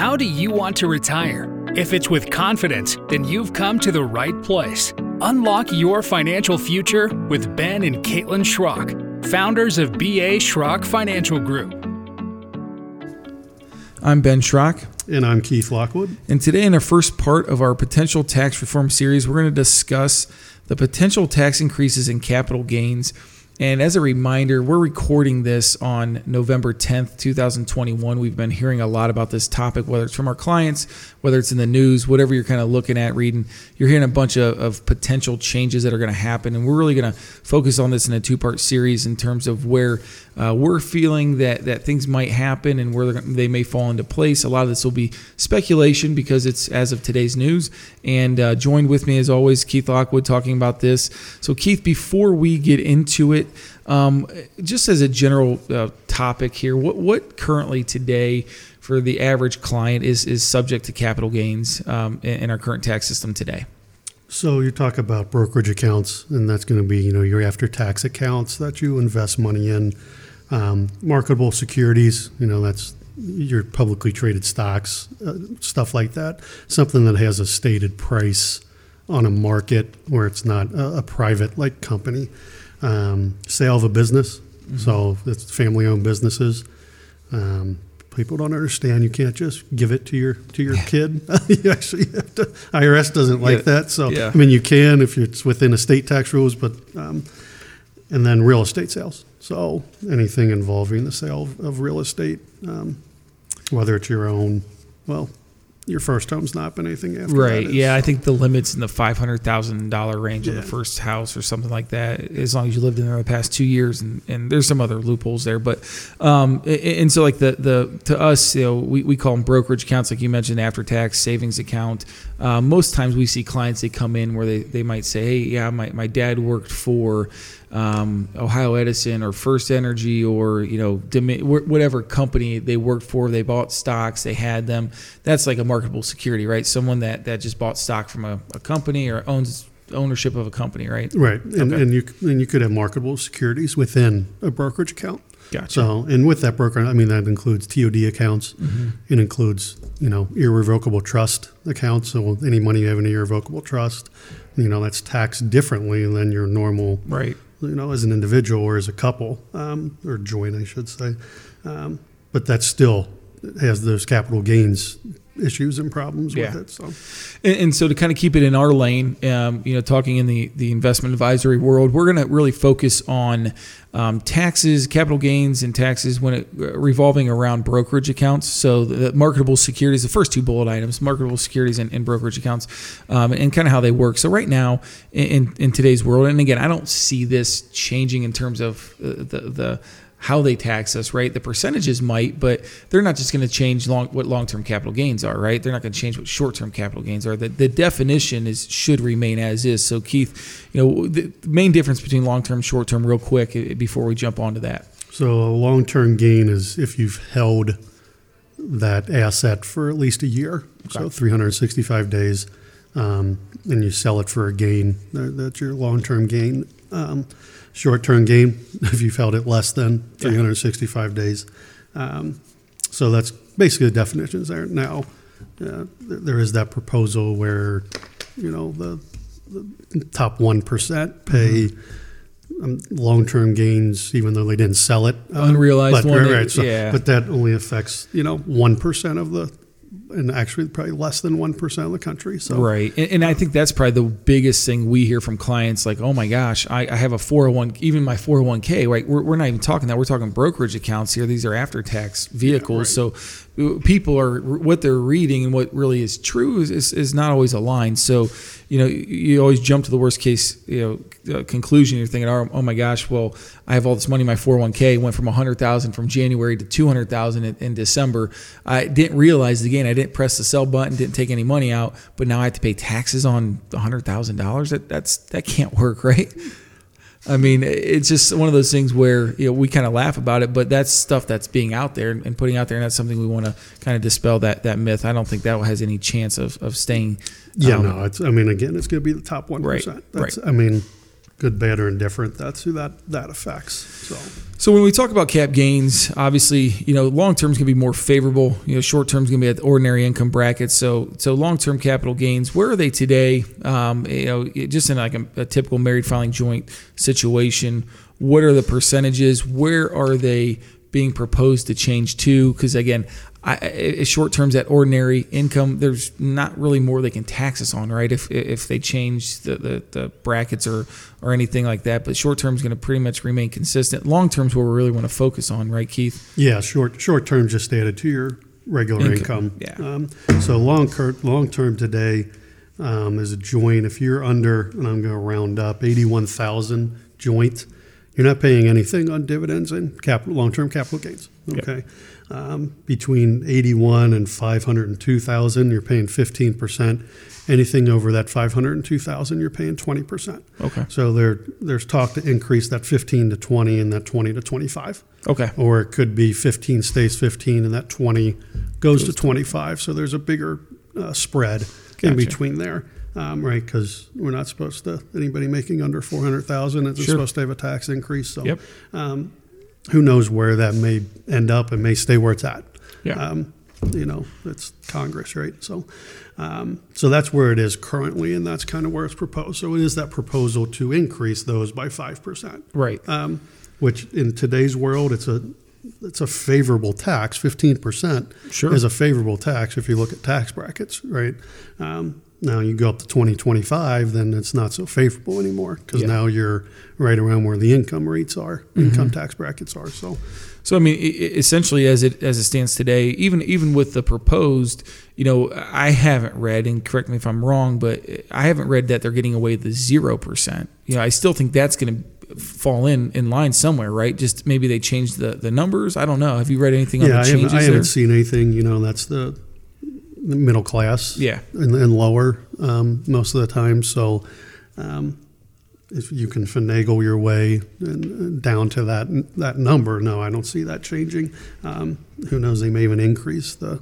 How do you want to retire? If it's with confidence, then you've come to the right place. Unlock your financial future with Ben and Caitlin Schrock, founders of BA Schrock Financial Group. I'm Ben Schrock. And I'm Keith Lockwood. And today, in our first part of our potential tax reform series, we're going to discuss the potential tax increases in capital gains and as a reminder, we're recording this on November 10th, 2021. We've been hearing a lot about this topic, whether it's from our clients, whether it's in the news, whatever you're kind of looking at, reading. You're hearing a bunch of, of potential changes that are going to happen. And we're really going to focus on this in a two part series in terms of where uh, we're feeling that, that things might happen and where they may fall into place. A lot of this will be speculation because it's as of today's news. And uh, joined with me, as always, Keith Lockwood talking about this. So, Keith, before we get into it, um, just as a general uh, topic here, what, what currently today for the average client is, is subject to capital gains um, in, in our current tax system today? So you talk about brokerage accounts, and that's going to be you know your after tax accounts that you invest money in um, marketable securities, you know, that's your publicly traded stocks, uh, stuff like that. Something that has a stated price on a market where it's not a, a private like company. Um, sale of a business, mm-hmm. so it's family owned businesses. Um, people don't understand you can't just give it to your to your kid. you actually have to. IRS doesn't like yeah. that. So yeah. I mean, you can if it's within estate tax rules, but um, and then real estate sales. So anything involving the sale of real estate, um, whether it's your own, well, your first home's not been anything after right yeah i think the limits in the $500000 range yeah. of the first house or something like that as long as you lived in there the past two years and, and there's some other loopholes there but um, and so like the the to us you know we, we call them brokerage accounts like you mentioned after tax savings account uh, most times we see clients they come in where they, they might say hey yeah my, my dad worked for um, Ohio Edison or First Energy or you know whatever company they worked for, they bought stocks, they had them. That's like a marketable security, right? Someone that that just bought stock from a, a company or owns ownership of a company, right? Right, and, okay. and you and you could have marketable securities within a brokerage account. Gotcha. So, and with that broker, I mean that includes TOD accounts. Mm-hmm. It includes you know irrevocable trust accounts. So any money you have in an irrevocable trust, you know that's taxed differently than your normal right you know, as an individual or as a couple, um, or joint, I should say. Um, but that's still has those capital gains issues and problems yeah. with it. So, and, and, so to kind of keep it in our lane, um, you know, talking in the the investment advisory world, we're going to really focus on um, taxes, capital gains, and taxes when it uh, revolving around brokerage accounts. So the marketable securities, the first two bullet items, marketable securities and, and brokerage accounts, um, and kind of how they work. So right now in in today's world, and again, I don't see this changing in terms of uh, the the how they tax us, right? The percentages might, but they're not just going to change long, what long-term capital gains are, right? They're not going to change what short-term capital gains are. The, the definition is should remain as is. So, Keith, you know, the main difference between long-term, short-term, real quick, eh, before we jump onto that. So, a long-term gain is if you've held that asset for at least a year, okay. so 365 days, um, and you sell it for a gain. That's your long-term gain. Um, short-term gain if you've held it less than 365 days. Um, so that's basically the definitions there. Now, uh, there is that proposal where, you know, the, the top one percent pay mm-hmm. um, long-term gains, even though they didn't sell it. Um, Unrealized but, one, right, so, yeah. But that only affects you know one percent of the and actually probably less than 1% of the country. So Right. And, and, I think that's probably the biggest thing we hear from clients like, oh my gosh, I, I have a 401, even my 401k, right? We're, we're not even talking that. We're talking brokerage accounts here. These are after tax vehicles. Yeah, right. So people are, what they're reading and what really is true is, is, is not always aligned. So, you know, you always jump to the worst case, you know, uh, conclusion. You're thinking, oh, oh, my gosh, well, I have all this money my 401k. went from 100,000 from January to 200,000 in, in, December. I didn't realize again. I didn't press the sell button, didn't take any money out, but now I have to pay taxes on $100,000. That that's that can't work, right? I mean, it's just one of those things where you know we kind of laugh about it, but that's stuff that's being out there and putting out there, and that's something we want to kind of dispel that that myth. I don't think that has any chance of of staying yeah, um, no. It's, I mean, again, it's going to be the top one percent. Right, right. I mean, good, bad, or indifferent, that's who that that affects. So So when we talk about cap gains, obviously, you know, long term is going to be more favorable. You know, short term is going to be at ordinary income brackets. So, so long term capital gains, where are they today? Um, you know, just in like a, a typical married filing joint situation, what are the percentages? Where are they being proposed to change to? Because again, I, short terms at ordinary income, there's not really more they can tax us on, right? If if they change the, the, the brackets or or anything like that, but short term is going to pretty much remain consistent. Long term is what we really want to focus on, right, Keith? yeah, short short term just added to your regular Income, income. yeah. Um, so long cur- long term today um, is a joint. If you're under, and I'm going to round up, eighty one thousand joint, you're not paying anything on dividends and capital long term capital gains. Yep. Okay. Um, between 81 and 502,000, you're paying 15%. Anything over that 502,000, you're paying 20%. Okay. So there, there's talk to increase that 15 to 20 and that 20 to 25. Okay. Or it could be 15 stays 15 and that 20 goes to 25. So there's a bigger uh, spread in between there, um, right? Because we're not supposed to, anybody making under 400,000 isn't Sure. supposed to have a tax increase. So Yep. um, who knows where that may end up and may stay where it's at. Yeah. Um, you know, it's Congress, right? So, um, so that's where it is currently, and that's kind of where it's proposed. So it is that proposal to increase those by five percent, Right. um, which in today's world, it's a it's a favorable tax. Fifteen percent Sure. is a favorable tax if you look at tax brackets, right? Um, now you go up to twenty twenty five, then it's not so favorable anymore because Yeah. now you're right around where the income rates are, mm-hmm. income tax brackets are. So. So I mean, essentially, as it as it stands today, even even with the proposed, you know, I haven't read, and correct me if I'm wrong, but eh, I haven't read that they're getting away the zero percent. You know, I still think that's going to fall in in line somewhere, right? Just maybe they changed the the numbers. I don't know. Have you read anything on Yeah, the I haven't, I haven't seen anything. You know, that's the middle class. Yeah. and, and lower um, most of the time. So, um, if you can finagle your way down to that that number, no, I don't see that changing. Um, who knows? They may even increase the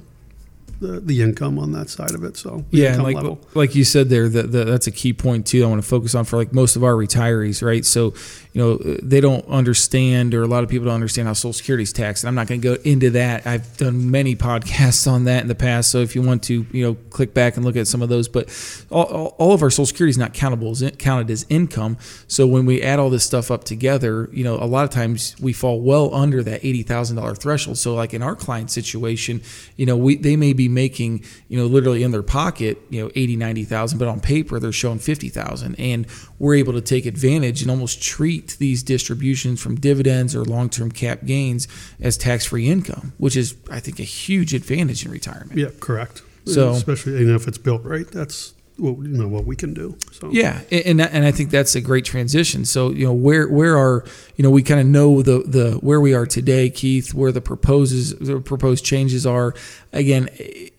the, the income on that side of it. So, Yeah, like level. like you said there, that that that's a key point too. I want to focus on for like most of our retirees, right? So, you know, they don't understand, or a lot of people don't understand how Social Security is taxed. And I'm not going to go into that. I've done many podcasts on that in the past. So if you want to, you know, click back and look at some of those. But all, all, of our Social Security is not countable, is counted as income. So when we add all this stuff up together, you know, a lot of times we fall well under that eighty thousand dollar threshold. So like in our client situation, you know, we they may be making, you know, literally in their pocket, you know, 80, 90,000, but on paper they're showing 50,000 and we're able to take advantage and almost treat these distributions from dividends or long-term cap gains as tax-free income, which is I think a huge advantage in retirement. Yeah, correct. So- especially you know, if it's built right, that's what you know what we can do. So Yeah, and and, I think that's a great transition. So you know where where are you know we kind of know the the where we are today, Keith, where the proposes the proposed changes are. Again,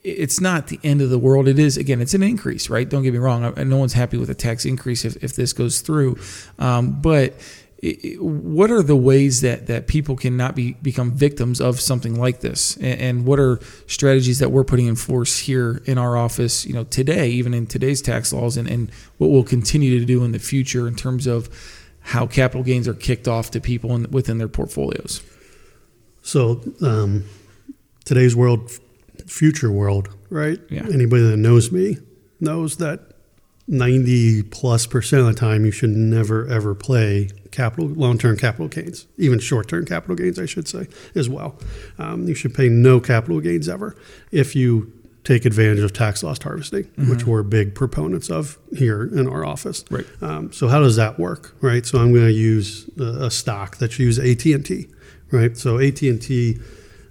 it's not the end of the world. It is again, it's an increase, right? Don't get me wrong. No one's happy with a tax increase if, if this goes through, um, but. What are the ways that, that people can not be become victims of something like this, and, and what are strategies that we're putting in force here in our office, you know, today, even in today's tax laws, and, and what we'll continue to do in the future in terms of how capital gains are kicked off to people in, within their portfolios. So um, today's world, future world, right? Yeah. Anybody that knows me knows that ninety plus percent of the time you should never ever play capital long term capital gains, even short term capital gains, I should say as well. Um, you should pay no capital gains ever if you take advantage of tax loss harvesting, which we're big proponents of here in our office. Right. Um, so how does that work, right? So I'm going to use a, a stock you use AT and T, right? So AT and T,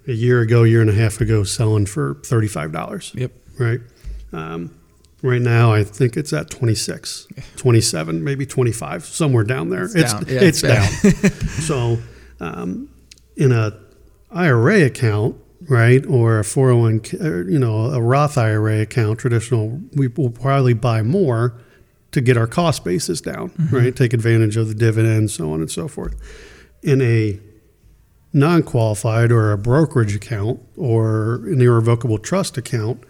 a year ago, year and a half ago, selling for thirty five dollars, Yep. right? Um, right now, I think it's at 26, 27, maybe 25, somewhere down there. It's It's down. Yeah, it's, it's down. so, um, in a IRA account, right, or a 401, k- or, you know, a Roth IRA account, traditional, we will probably buy more to get our cost basis down, right? Take advantage of the dividends, so on and so forth. In a non-qualified or a brokerage account or an irrevocable trust account,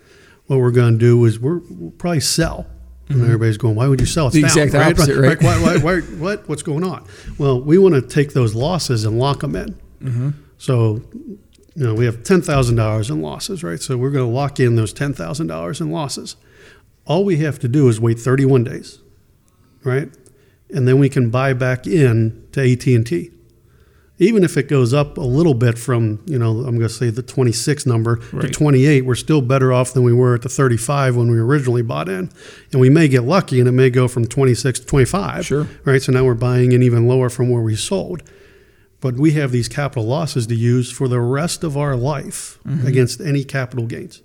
what we're going to do is we're, we'll probably sell, And everybody's going, why would you sell? It's The down, exact opposite, right? Like, why, why, why, what? What's going on? Well, we want to take those losses and lock them in. Mm-hmm. So, you know, we have ten thousand dollars in losses, right? So we're going to lock in those ten thousand dollars in losses. All we have to do is wait thirty-one days, right? And then we can buy back in to AT and T. Even if it goes up a little bit from, you know, I'm going to say the 26 number to 28, we're still better off than we were at the 35 when we originally bought in. And we may get lucky and it may go from 26 to 25. Sure. Right. So now we're buying in even lower from where we sold. But we have these capital losses to use for the rest of our life against any capital gains.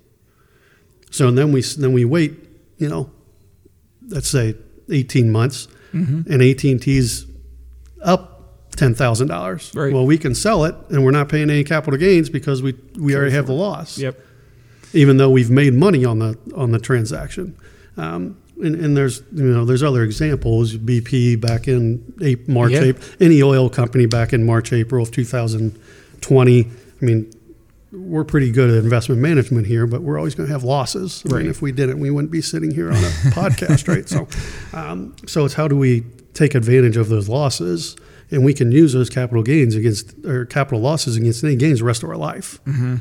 So then we then we wait, you know, let's say 18 months, Mm-hmm. and AT&T's up ten thousand dollars. Right. Well, we can sell it, and we're not paying any capital gains because we we already have the loss. Yep. Even though we've made money on the on the transaction. Um, and, and there's you know there's other examples. BP back in April, March, Yeah. April, any oil company back in March, April of 2020. I mean, we're pretty good at investment management here, but we're always going to have losses. I Right. mean, if we didn't, we wouldn't be sitting here on a podcast, right? So, um, so it's how do we take advantage of those losses, and we can use those capital gains against or capital losses against any gains the rest of our life. Mm-hmm.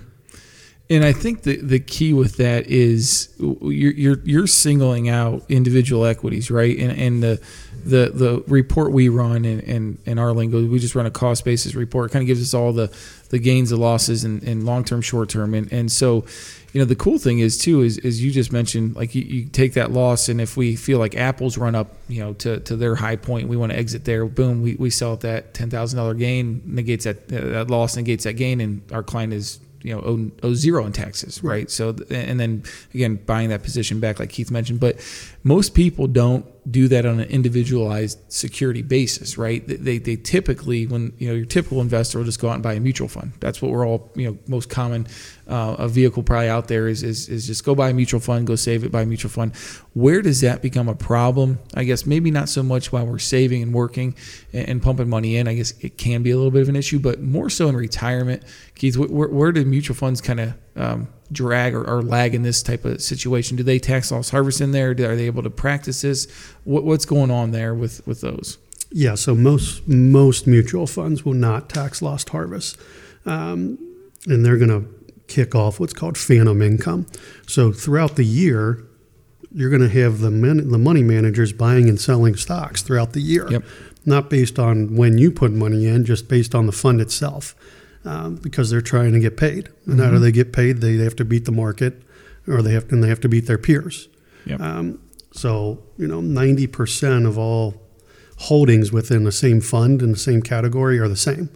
And I think the, the key with that is you're, you're you're singling out individual equities, right? And and the the the report we run in, in, in our lingo, we just run a cost basis report. It kind of gives us all the the gains and losses and, and long term, short term, and and so. You know the cool thing is too is, is you just mentioned like you, you take that loss and if we feel like Apple's run up you know to, to their high point we want to exit there boom we, we sell at that ten thousand dollar gain negates that uh, that loss negates that gain and our client is you know owe, owe zero in taxes right. so and then again buying that position back like keith mentioned but most people don't do that on an individualized security basis right? They, they, typically when you know your typical investor will just go out and buy a mutual fund. That's what we're all you know most common uh, a vehicle probably out there is, is is just go buy a mutual fund go save it buy a mutual fund. Where does that become a problem? I guess maybe not so much while we're saving and working and, and pumping money in. I guess it can be a little bit of an issue but more so in retirement. Keith wh- where, where do mutual funds kind of um, drag or, or lag in this type of situation? Do they tax loss harvest in there? Are they able to practice this? What, what's going on there with with those? Yeah, so most most mutual funds will not tax loss harvest, um, and they're going to kick off what's called phantom income. So throughout the year, you're going to have the men, the money managers buying and selling stocks throughout the year, Yep. not based on when you put money in, just based on the fund itself, um, because they're trying to get paid. And how do they get paid? They, they have to beat the market, or they have and they have to beat their peers. Yep. Um, so you know, ninety percent of all holdings within the same fund in the same category are the same.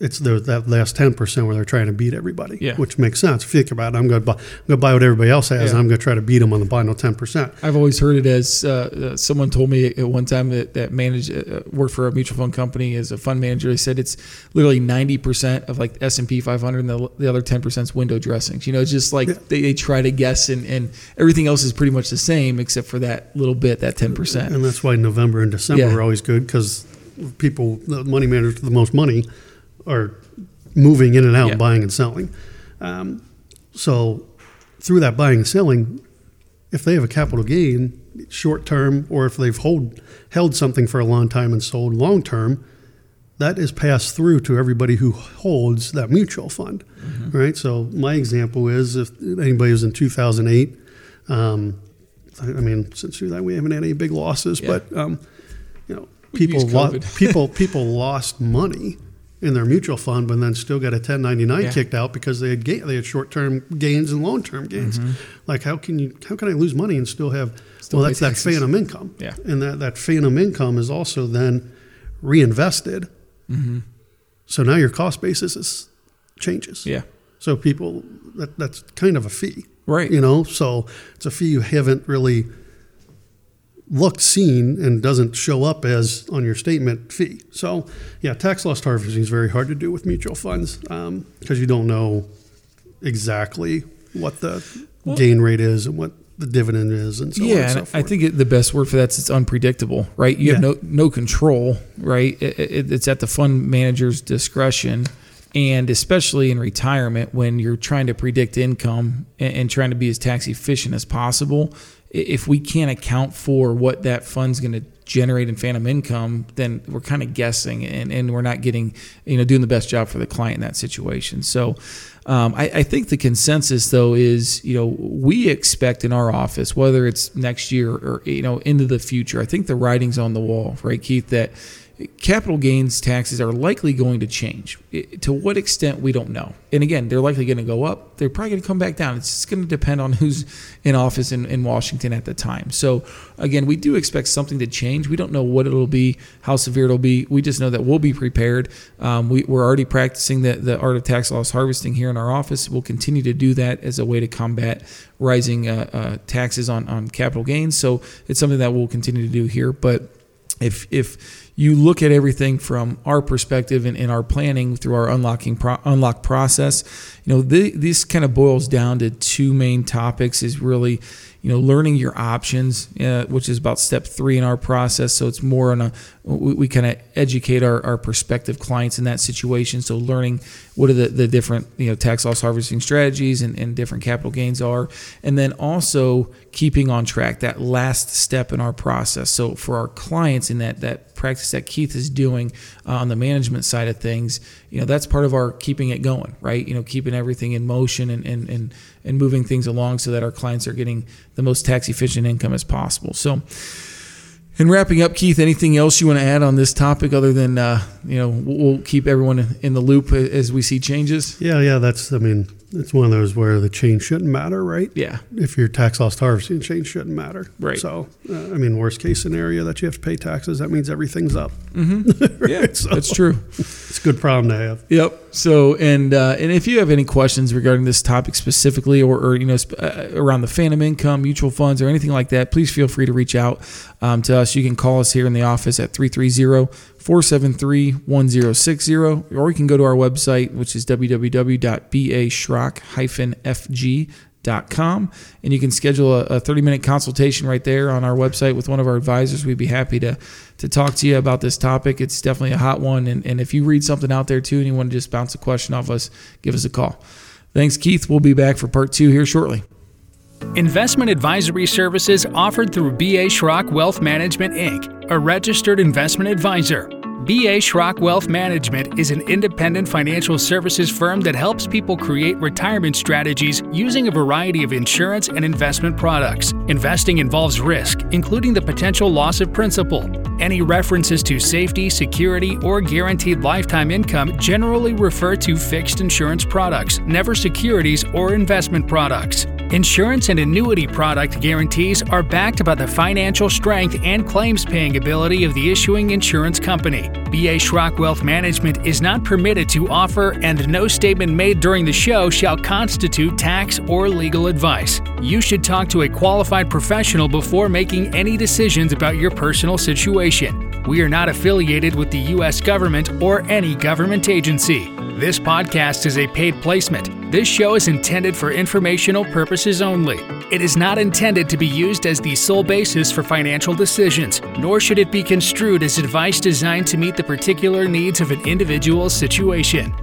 It's the, that last ten percent where they're trying to beat everybody, Yeah. which makes sense. If you think about it, I'm going to buy, I'm going to buy what everybody else has, Yeah. and I'm going to try to beat them on the final ten percent. I've always heard it as uh, uh, someone told me at one time that that managed uh, worked for a mutual fund company as a fund manager. They said it's literally ninety percent of like S and P 500, and the, the other ten percent is window dressings. You know, it's just like Yeah. they, they try to guess, and, and everything else is pretty much the same except for that little bit, that ten percent. And that's why November and December are always good because people, the money managers the most money, are moving in and out, Yeah. buying and selling. Um, so through that buying and selling, if they have a capital gain short term, or if they've hold held something for a long time and sold long term, that is passed through to everybody who holds that mutual fund, right? So my example is if anybody was in 2008. Um, I mean, since that we haven't had any big losses, Yeah. but um, you know, people lo- people people lost money in their mutual fund, but then still got a 1099 Yeah. kicked out because they had ga- they had short term gains and long term gains. Like how can you how can I lose money and still have Mm-hmm. Still well that's that phantom income. Yeah. and that that phantom income is also then reinvested. Mm-hmm. So now your cost basis is changes. Yeah, So people that that's kind of a fee. right. You know, so it's a fee you haven't really looked, seen, and doesn't show up as on your statement fee. So, yeah, tax loss harvesting is very hard to do with mutual funds um, because you don't know exactly what the gain rate is and what the dividend is and so on yeah, and so forth. I think it, the best word for that is it's unpredictable, right? You have no no control, right? It, it, it's at the fund manager's discretion, and especially in retirement when you're trying to predict income and, and trying to be as tax efficient as possible, if we can't account for what that fund's going to generate in phantom income, then we're kind of guessing and, and we're not getting, you know, doing the best job for the client in that situation. So um, I, I, think the consensus though is, you know, we expect in our office, whether it's next year or, you know, into the future, I think the writing's on the wall, right, Keith, that capital gains taxes are likely going to change. To what extent, we don't know. And again, they're likely going to go up. They're probably going to come back down. It's just going to depend on who's in office in, in Washington at the time. So, again, we do expect something to change. We don't know what it'll be, how severe it'll be. We just know that we'll be prepared. Um, we, are already practicing the, the art of tax loss harvesting here in our office. We'll continue to do that as a way to combat rising uh, uh, taxes on, on capital gains. So, it's something that we'll continue to do here. But if, if you look at everything from our perspective and in, our planning through our unlocking pro- unlock process. You know, th- this kind of boils down to two main topics: is really you know, learning your options, uh, which is about step three in our process. So it's more on a, we, we kind of educate our, our prospective clients in that situation. So learning what are the, the different, you know, tax loss harvesting strategies and, and different capital gains are. And then also keeping on track, that last step in our process. So for our clients in that, that practice that Keith is doing uh, on the management side of things, you know, that's part of our keeping it going, right? You know, keeping everything in motion and, and, and, and moving things along so that our clients are getting the most tax efficient income as possible. So, in wrapping up, Keith, anything else you want to add on this topic other than uh, you know we'll keep everyone in the loop as we see changes? Yeah, yeah, that's I mean it's one of those where the change shouldn't matter, right? Yeah. If your tax loss harvesting change shouldn't matter, right? So, uh, I mean, worst case scenario that you have to pay taxes, that means everything's up. Mm-hmm. right? Yeah, so, that's true. It's a good problem to have. Yep. So, and uh, and if you have any questions regarding this topic specifically, or, or you know uh, around the phantom income, mutual funds, or anything like that, please feel free to reach out um, to us. You can call us here in the office at 330 473 1060, or you can go to our website, which is www.baschrock-fg.com, and you can schedule a 30 minute consultation right there on our website with one of our advisors. We'd be happy to, to talk to you about this topic. It's definitely a hot one. And, and if you read something out there too and you want to just bounce a question off us, give us a call. Thanks, Keith. We'll be back for part two here shortly. Investment advisory services offered through BA Schrock Wealth Management Inc., a registered investment advisor. BA Schrock Wealth Management is an independent financial services firm that helps people create retirement strategies using a variety of insurance and investment products. Investing involves risk, including the potential loss of principal. Any references to safety, security, or guaranteed lifetime income generally refer to fixed insurance products, never securities or investment products. Insurance and annuity product guarantees are backed by the financial strength and claims paying ability of the issuing insurance company. BA Schrock Wealth Management is not permitted to offer, and no statement made during the show shall constitute tax or legal advice. You should talk to a qualified professional before making any decisions about your personal situation. We are not affiliated with the U.S. government or any government agency. This podcast is a paid placement. This show is intended for informational purposes only. It is not intended to be used as the sole basis for financial decisions, nor should it be construed as advice designed to meet the particular needs of an individual's situation.